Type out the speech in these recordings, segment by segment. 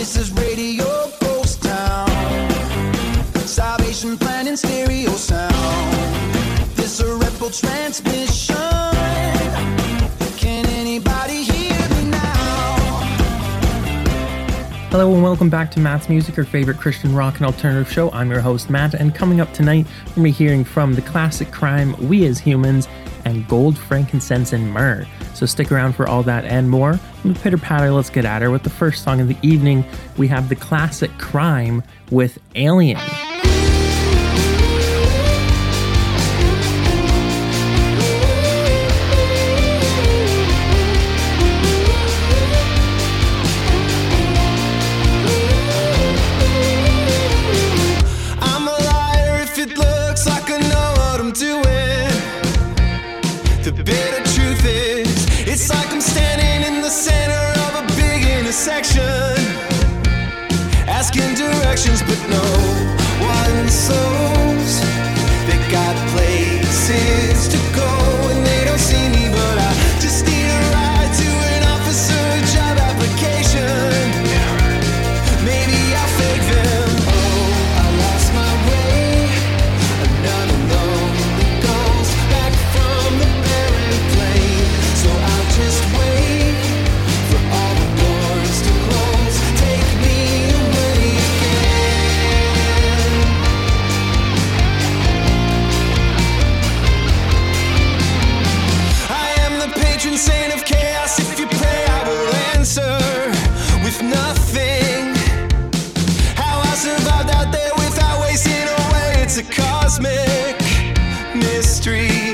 This is Radio Ghost Town. Salvation Plan stereo sound. This a transmission. Hello and welcome back to Matt's Music, your favorite Christian rock and alternative show. I'm your host, Matt, and coming up tonight, we're be hearing from the classic crime We as Humans and Gold, Frankincense, and Myrrh. So stick around for all that and more. From Pitter Patter, let's get at her with the first song of the evening. We have the classic Crime with Alien. mystery.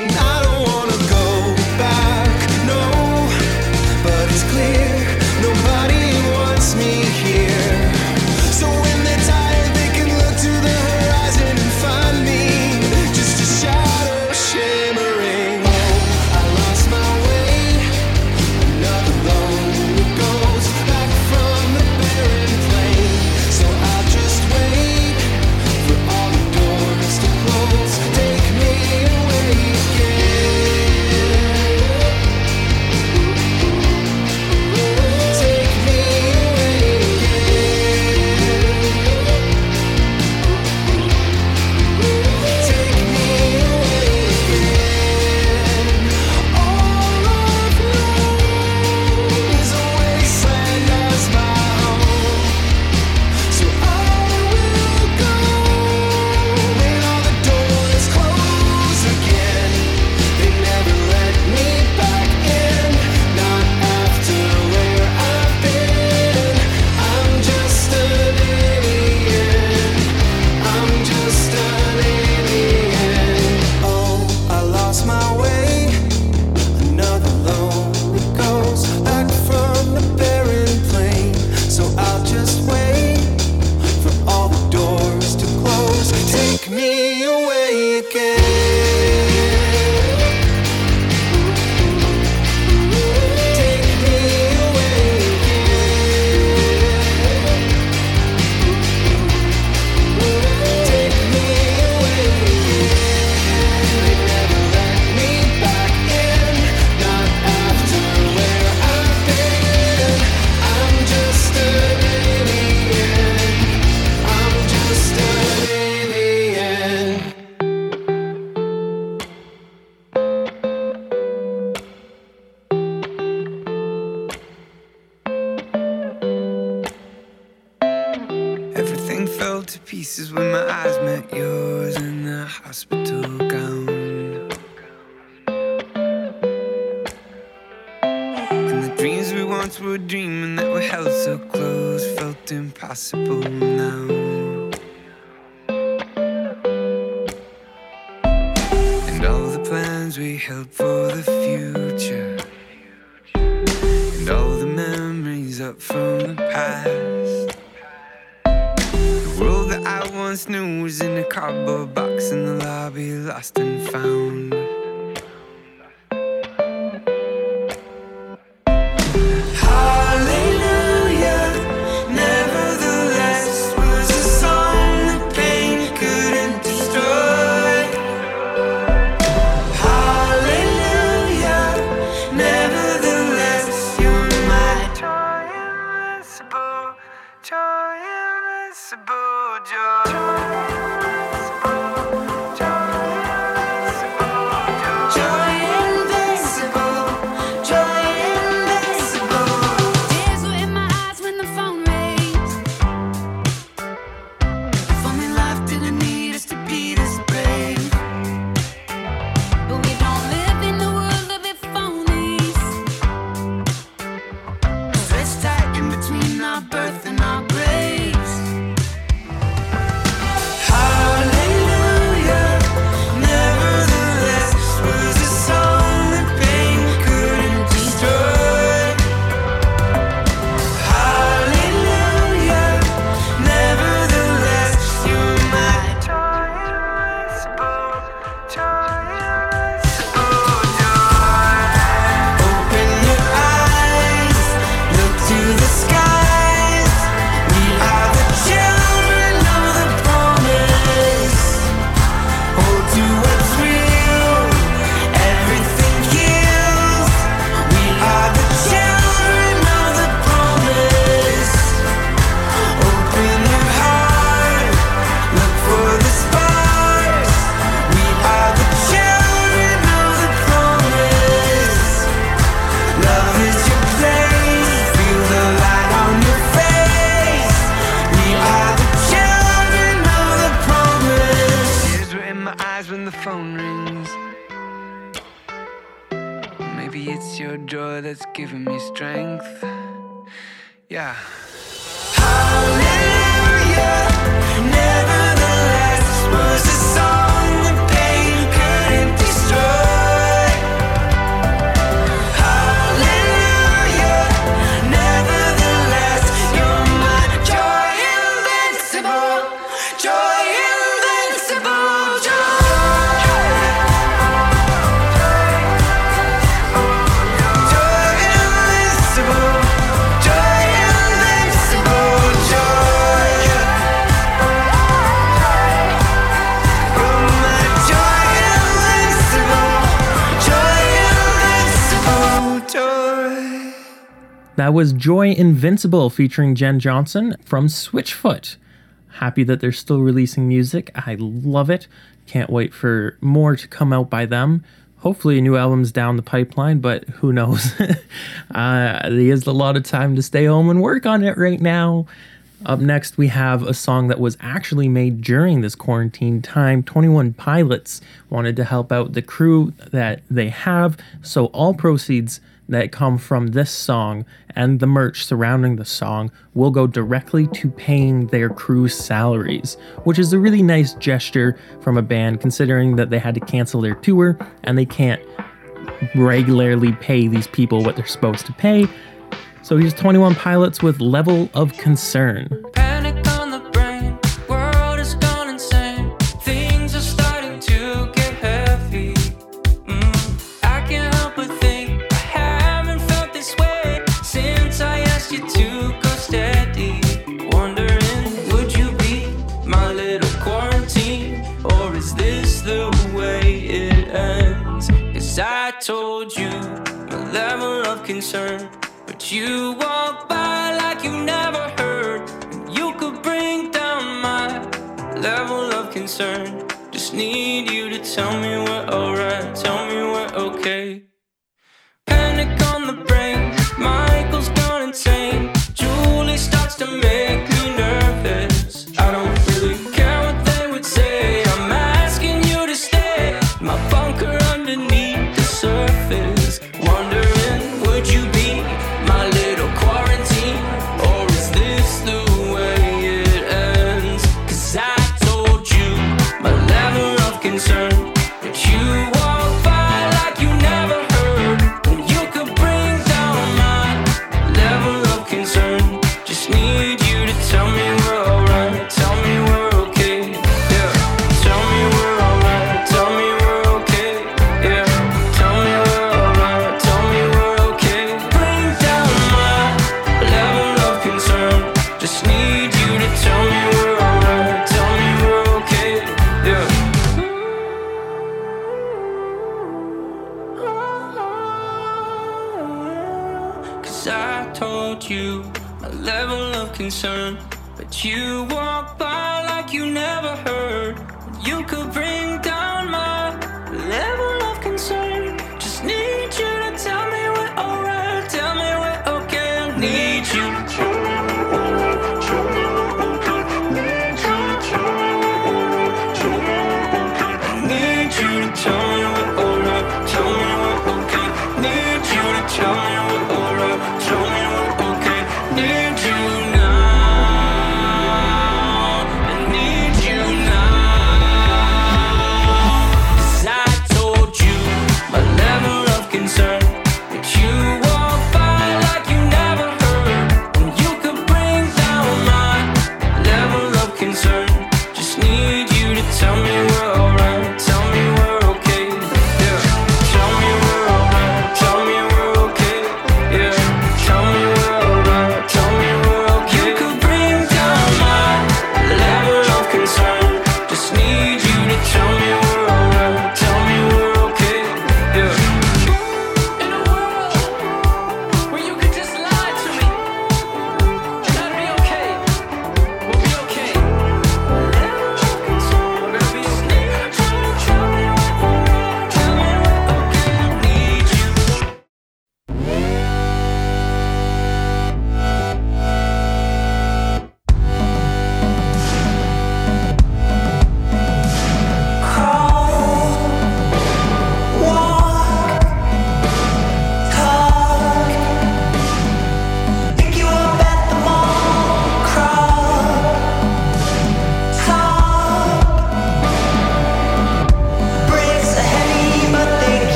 That was Joy Invincible featuring Jenn Johnson from Switchfoot. Happy that they're still releasing music. I love it. Can't wait for more to come out by them. Hopefully, a new album's down the pipeline, but who knows? uh, there is a lot of time to stay home and work on it right now. Up next, we have a song that was actually made during this quarantine time. 21 Pilots wanted to help out the crew that they have, so all proceeds that come from this song and the merch surrounding the song will go directly to paying their crew's salaries, which is a really nice gesture from a band considering that they had to cancel their tour and they can't regularly pay these people what they're supposed to pay. So here's 21 Pilots with Level of Concern. Concern. But you walk by like you never heard. And you could bring down my level of concern. Just need you to tell me we're alright. Tell me we're okay. Panic on the brain. Michael's gone insane. Julie starts to make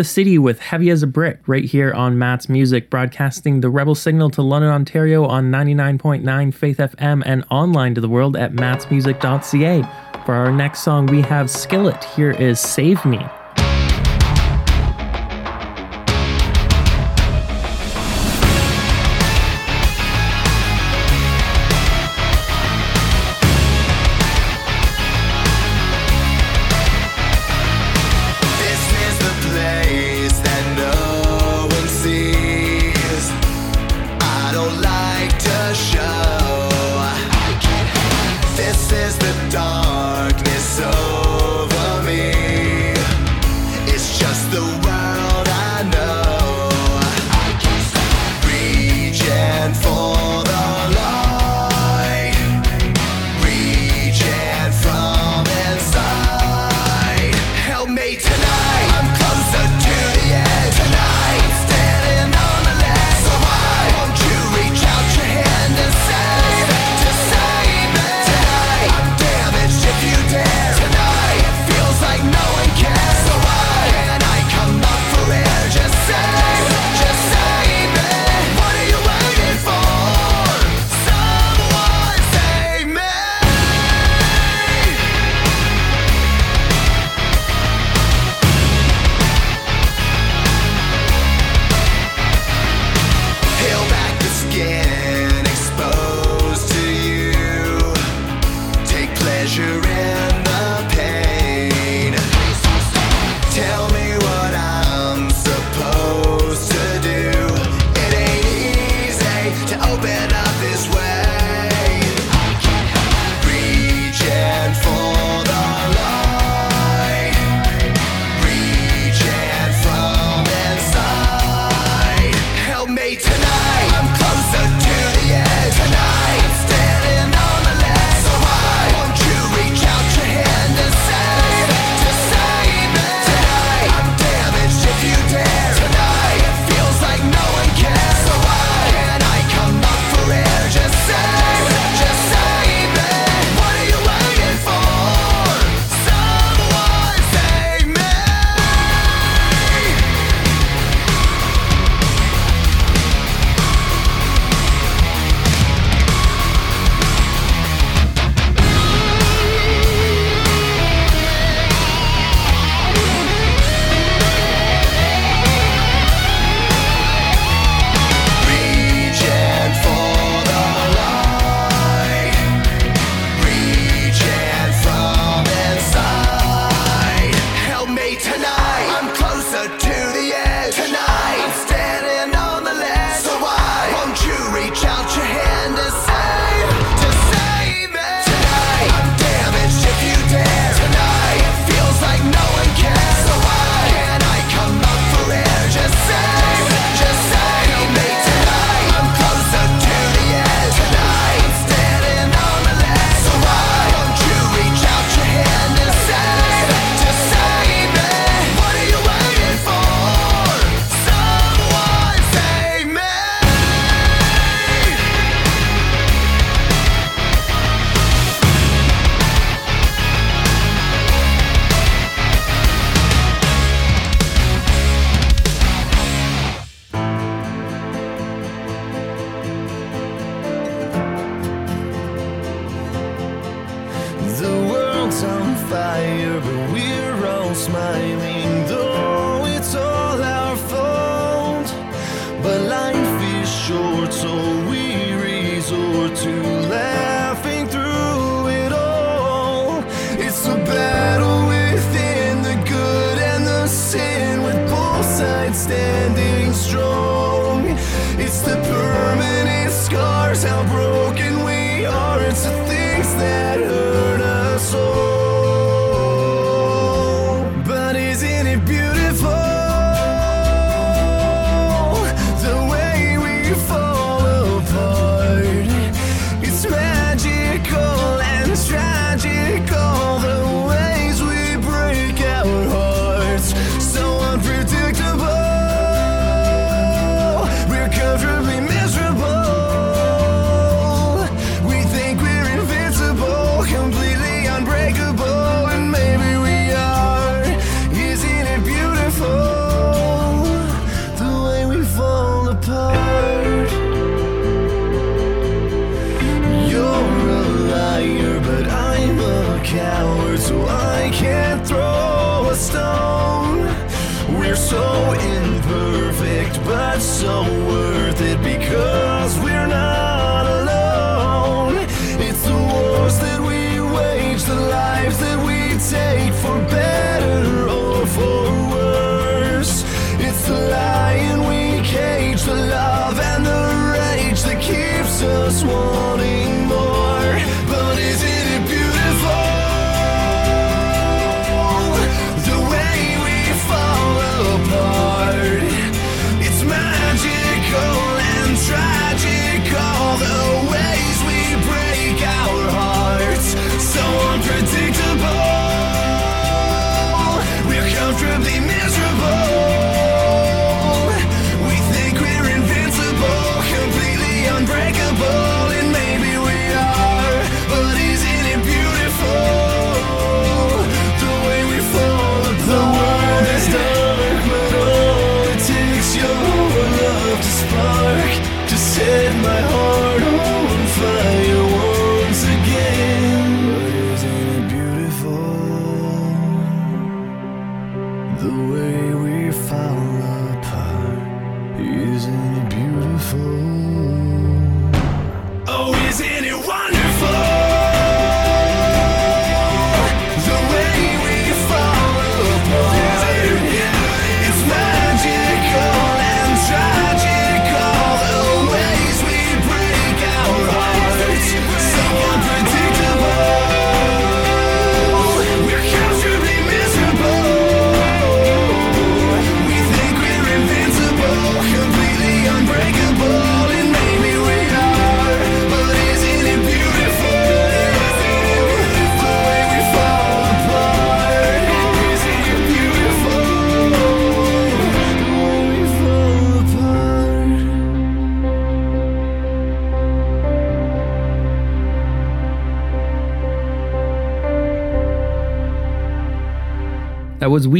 the city with Heavy as a Brick right here on Matt's Music, broadcasting the Rebel Signal to London, Ontario on 99.9 Faith FM and online to the world at mattsmusic.ca. For our next song, we have Skillet. Here is Save Me.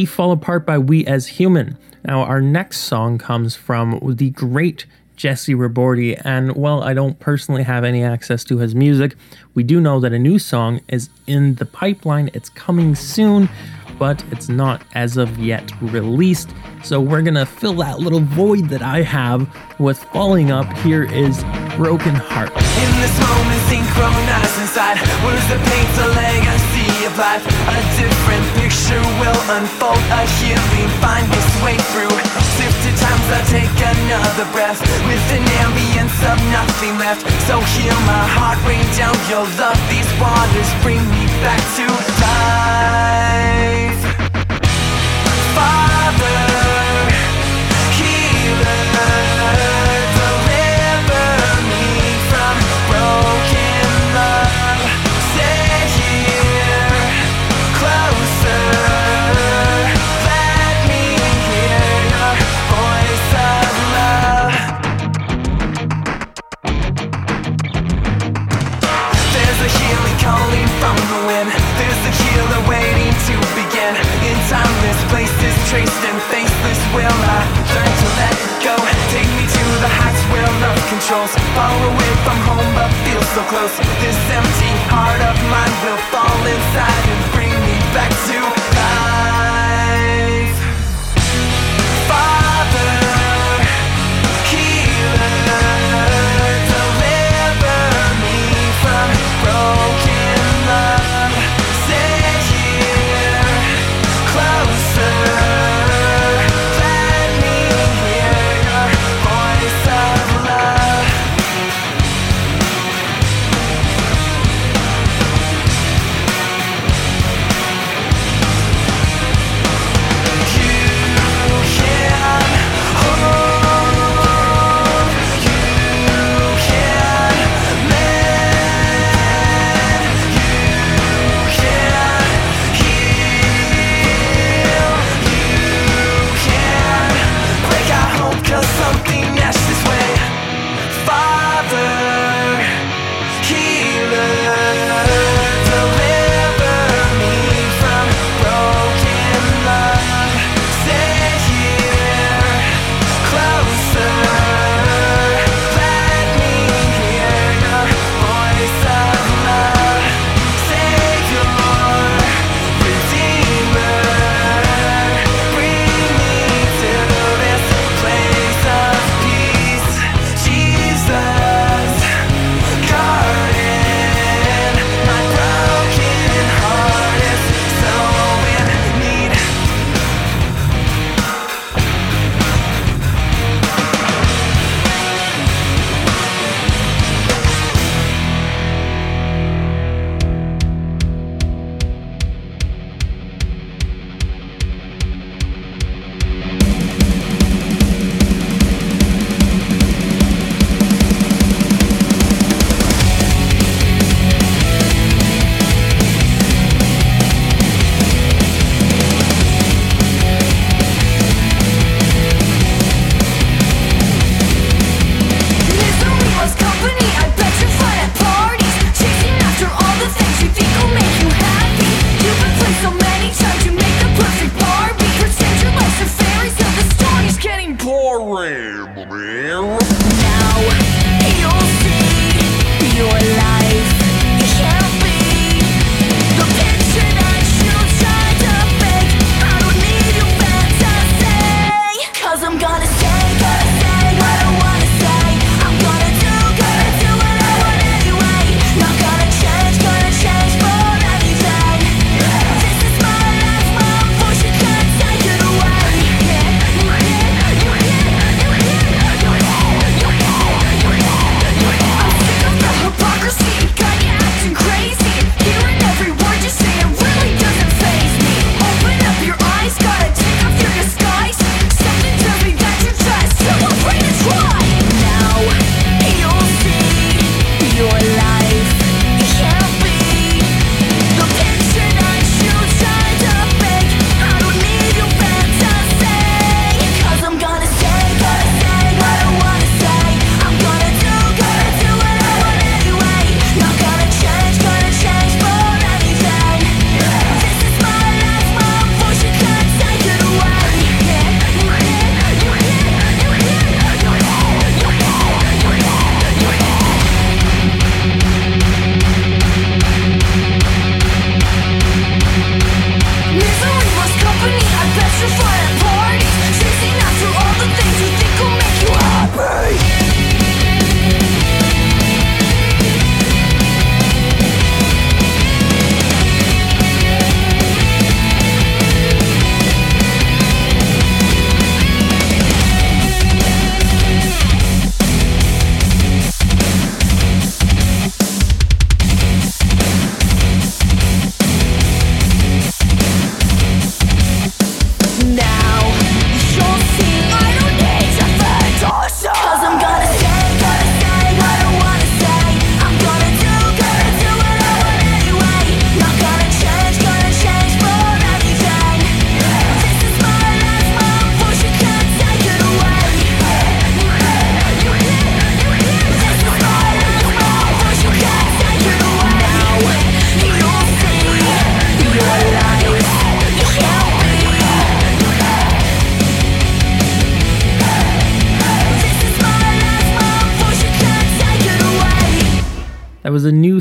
We Fall Apart by We as Human. Now, our next song comes from the great Jesse Raborti, and while I don't personally have any access to his music, we do know that a new song is in the pipeline. It's coming soon, but it's not as of yet released. So we're gonna fill that little void that I have with Falling Up. Here is Broken Heart. Of life A different picture will unfold. A healing find its way through. Fifty times I take another breath. With an ambience of nothing left. So heal my heart, rain down your love. These waters bring me back to life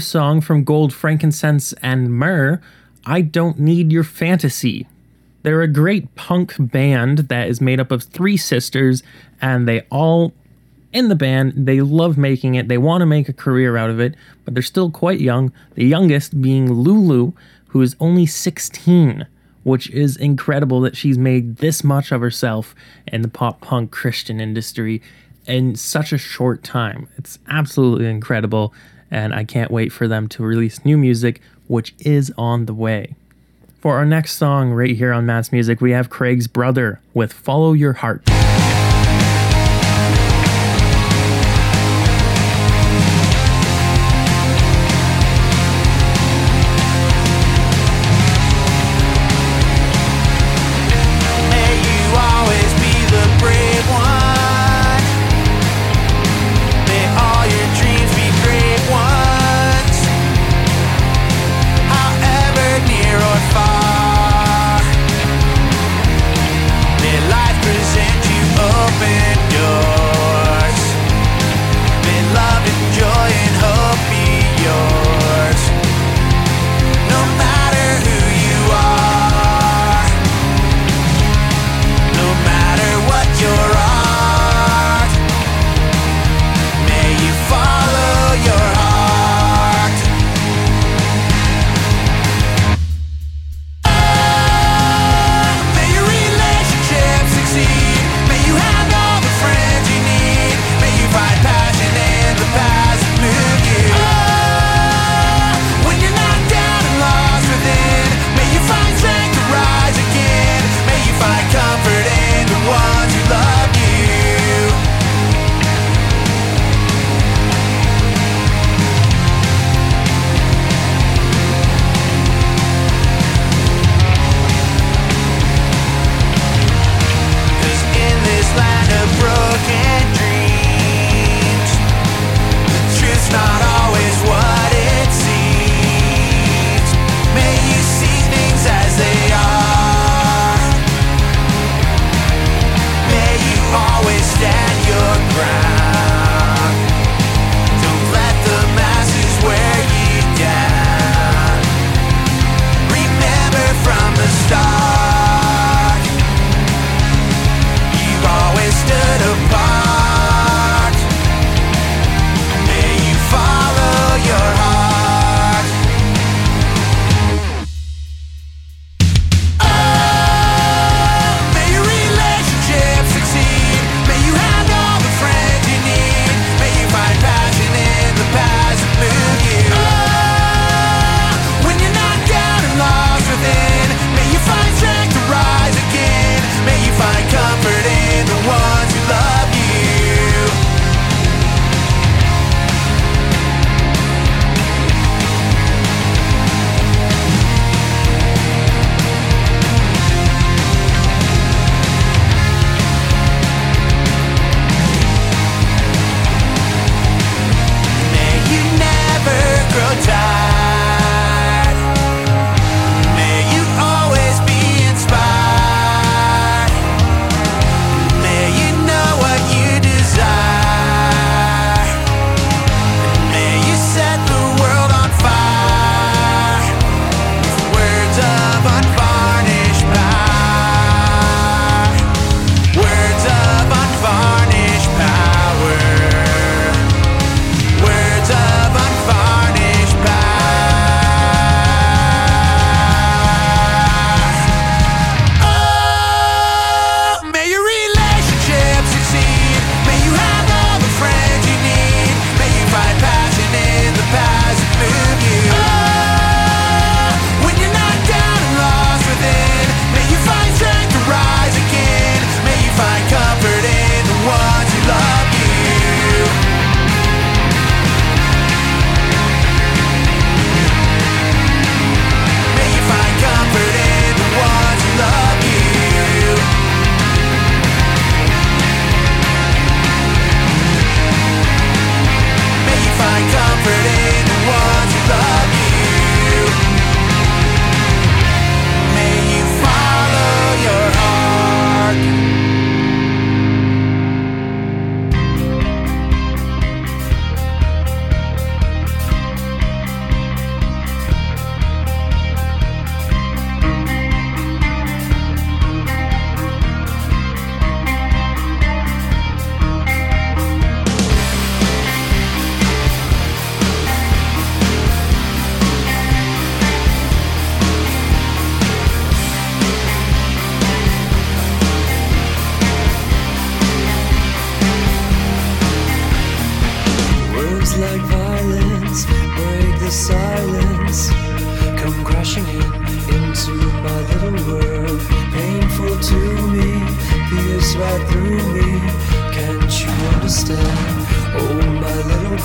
song from Gold, Frankincense, and Myrrh. I Don't Need Your Fantasy. They're a great punk band that is made up of three sisters, and they all in the band. They love making it. They want to make a career out of it, but they're still quite young. The youngest being Lulu, who is only 16, which is incredible that she's made this much of herself in the pop punk Christian industry in such a short time. It's absolutely incredible, and I can't wait for them to release new music, which is on the way. For our next song, right here on Matt's Music, we have Craig's brother with Follow Your Heart.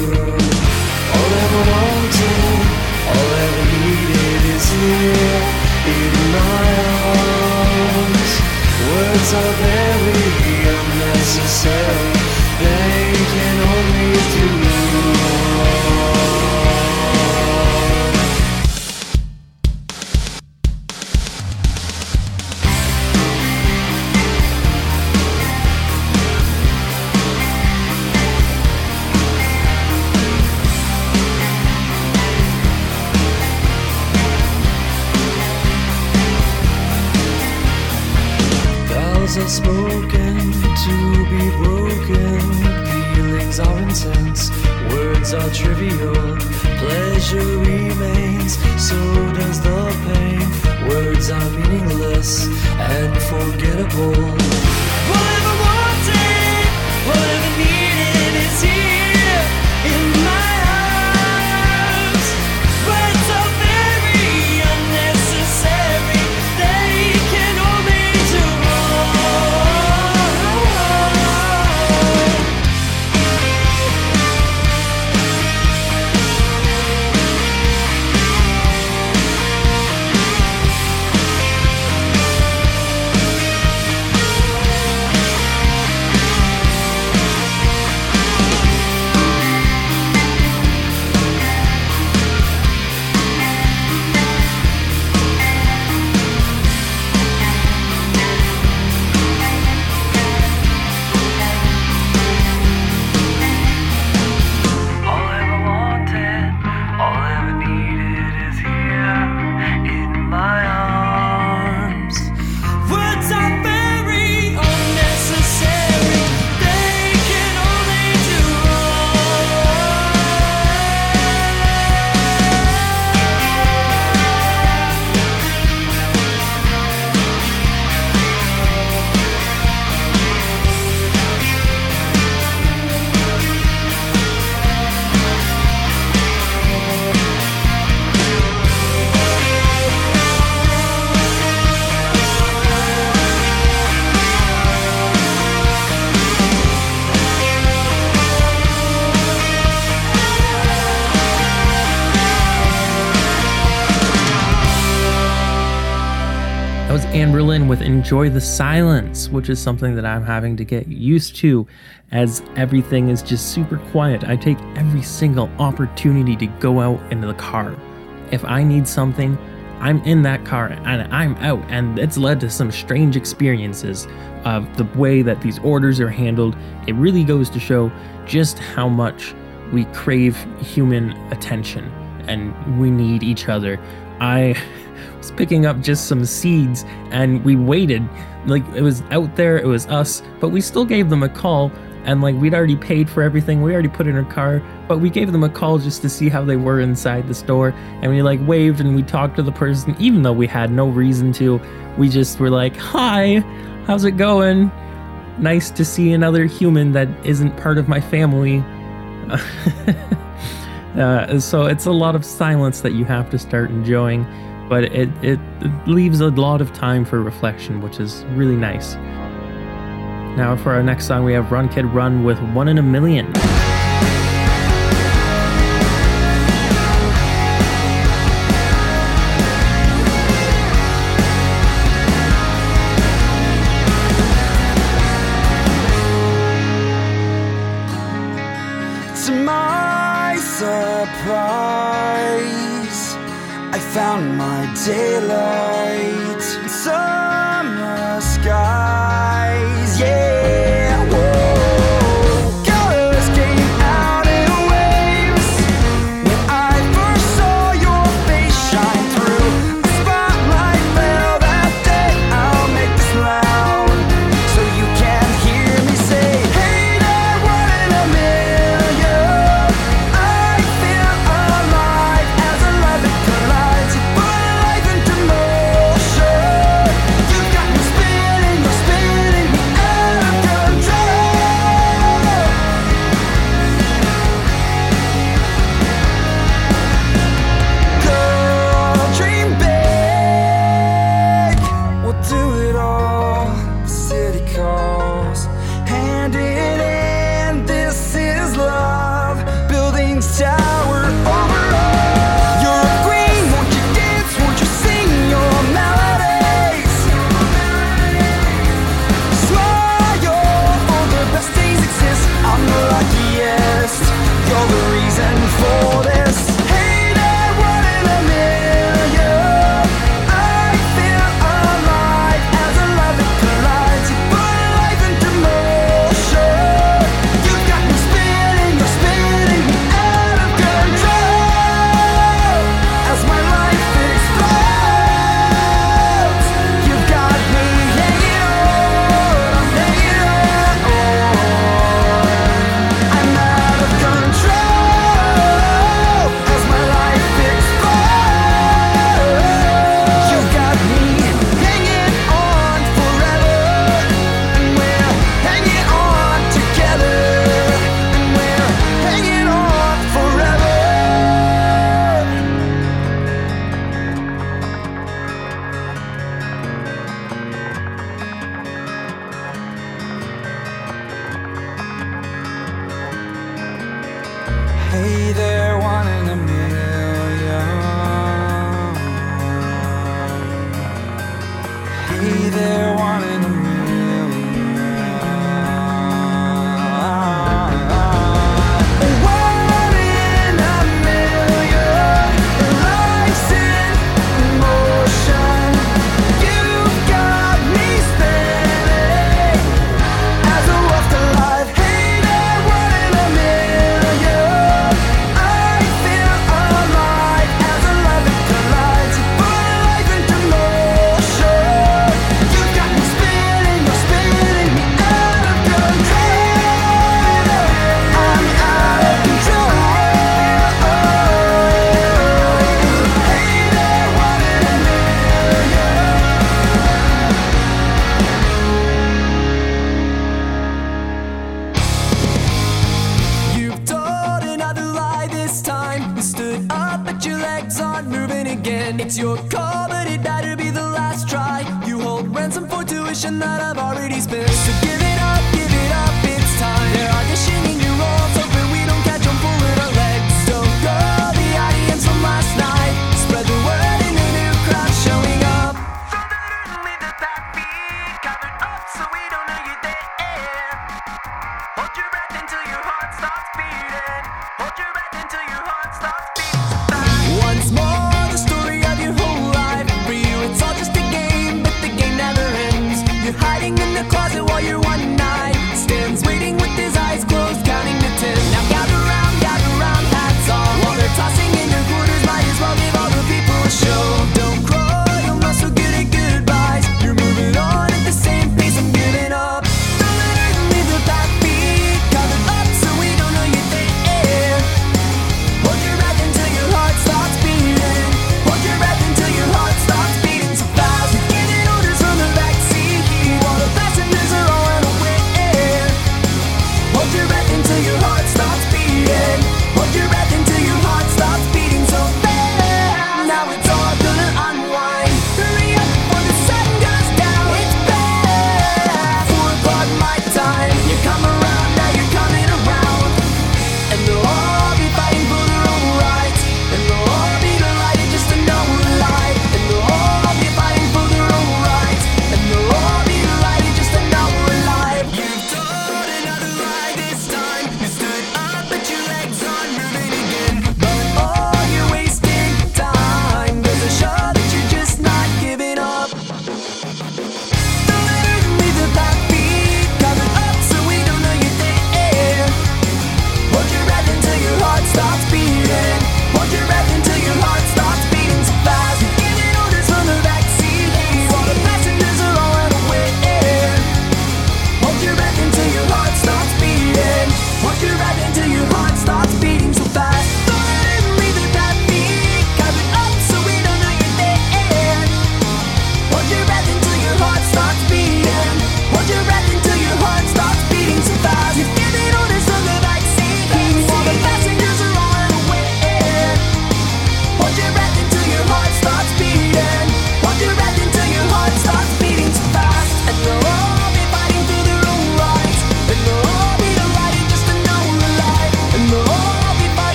Little. All ever wanted, all ever needed is here in my arms. Words are very unnecessary. They can only Enjoy the Silence, which is something that I'm having to get used to as everything is just super quiet. I take every single opportunity to go out into the car. If I need something, I'm in that car and I'm out. And it's led to some strange experiences of the way that these orders are handled. It really goes to show just how much we crave human attention and we need each other. I was picking up just some seeds and we waited. Like it was out there, it was us, but we still gave them a call. And like we'd already paid for everything, we already put in our car, but we gave them a call just to see how they were inside the store. And we like waved and we talked to the person, even though we had no reason to. We just were like, Hi, how's it going? Nice to see another human that isn't part of my family. Uh, so it's a lot of silence that you have to start enjoying, but it, it, it leaves a lot of time for reflection, which is really nice. Now, for our next song, we have Run Kid Run with One in a Million.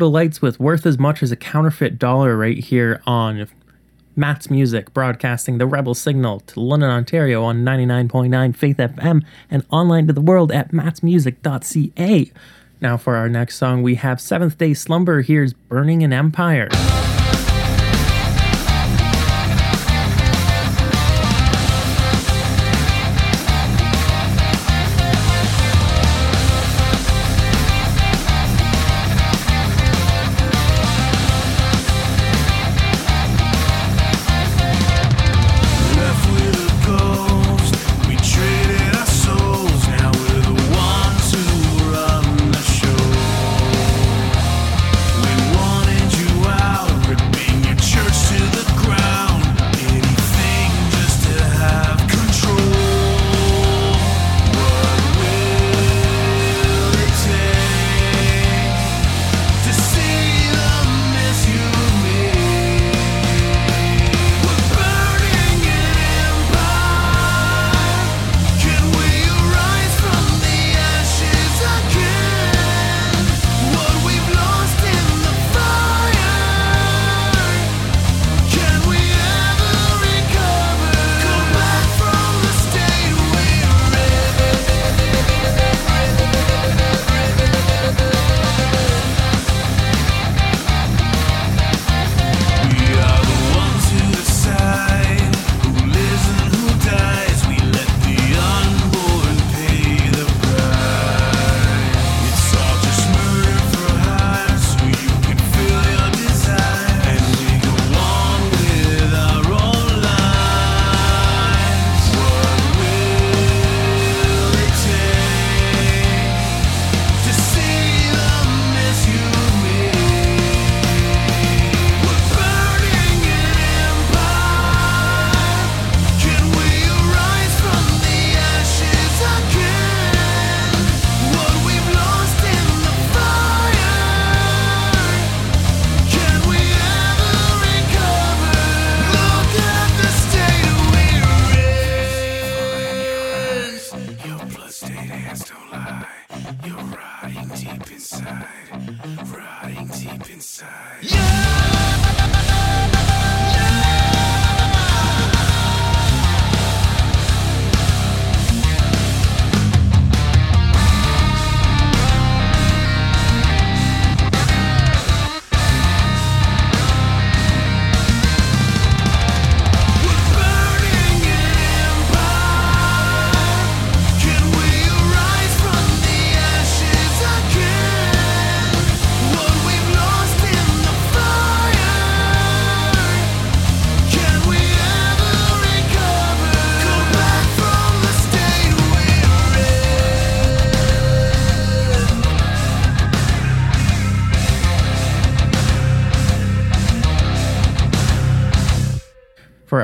Lights with worth as much as a counterfeit dollar right here on Matt's Music, broadcasting the Rebel Signal to London, Ontario on 99.9 Faith FM and online to the world at mattsmusic.ca. Now, for our next song, we have Seventh Day Slumber. Here's Burning an Empire.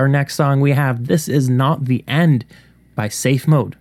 next song, we have This Is Not the End by Safe Mode.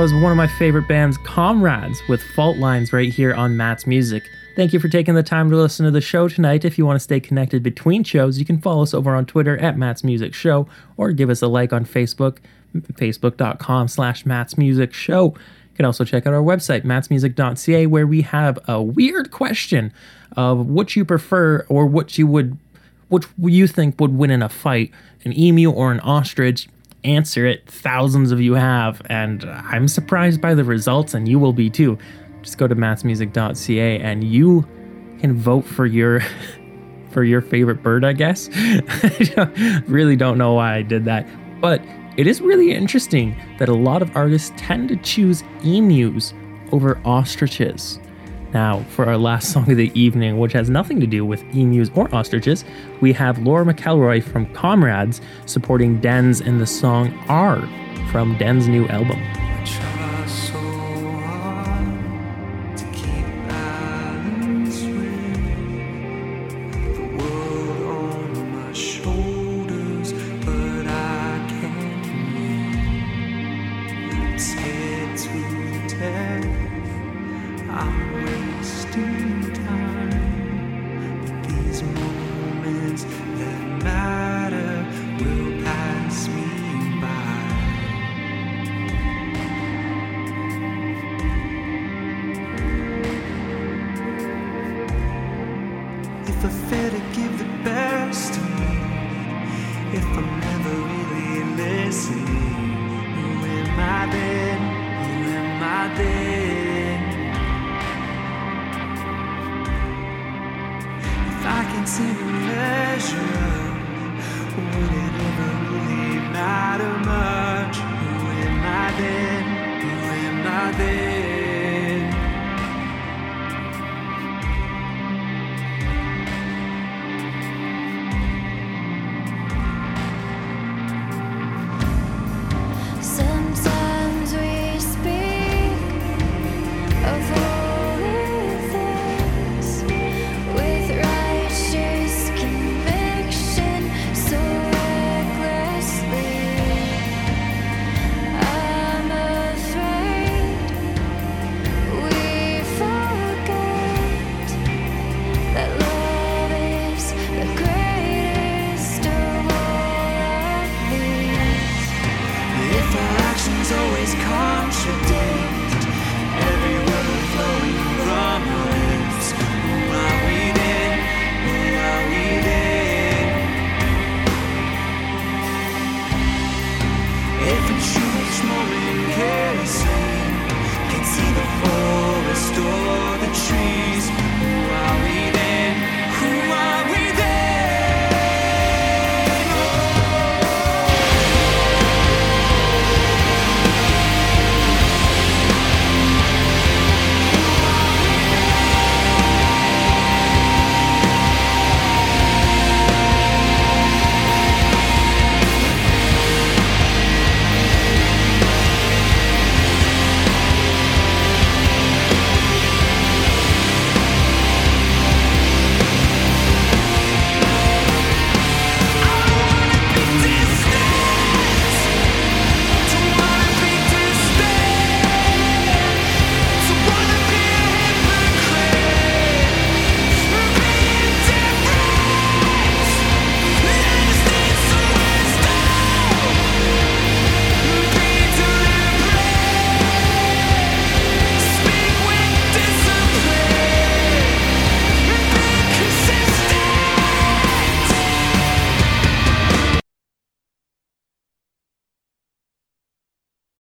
That was one of my favorite bands, Comrades, with Fault Lines right here on Matt's Music. Thank you for taking the time to listen to the show tonight. If you want to stay connected between shows, you can follow us over on Twitter at Matt's Music Show or give us a like on Facebook, facebook.com slash Matt's Music Show. You can also check out our website, mattsmusic.ca, where we have a weird question of what you prefer or what you would what you think would win in a fight, an emu or an ostrich. Answer it. Thousands of you have, and I'm surprised by the results, and you will be too. Just go to mattsmusic.ca and you can vote for your for your favorite bird, I guess. I really don't know why I did that, but it is really interesting that a lot of artists tend to choose emus over ostriches. Now, for our last song of the evening, which has nothing to do with emus or ostriches, we have Laura McElroy from Comrades supporting Dens in the song R from Den's new album.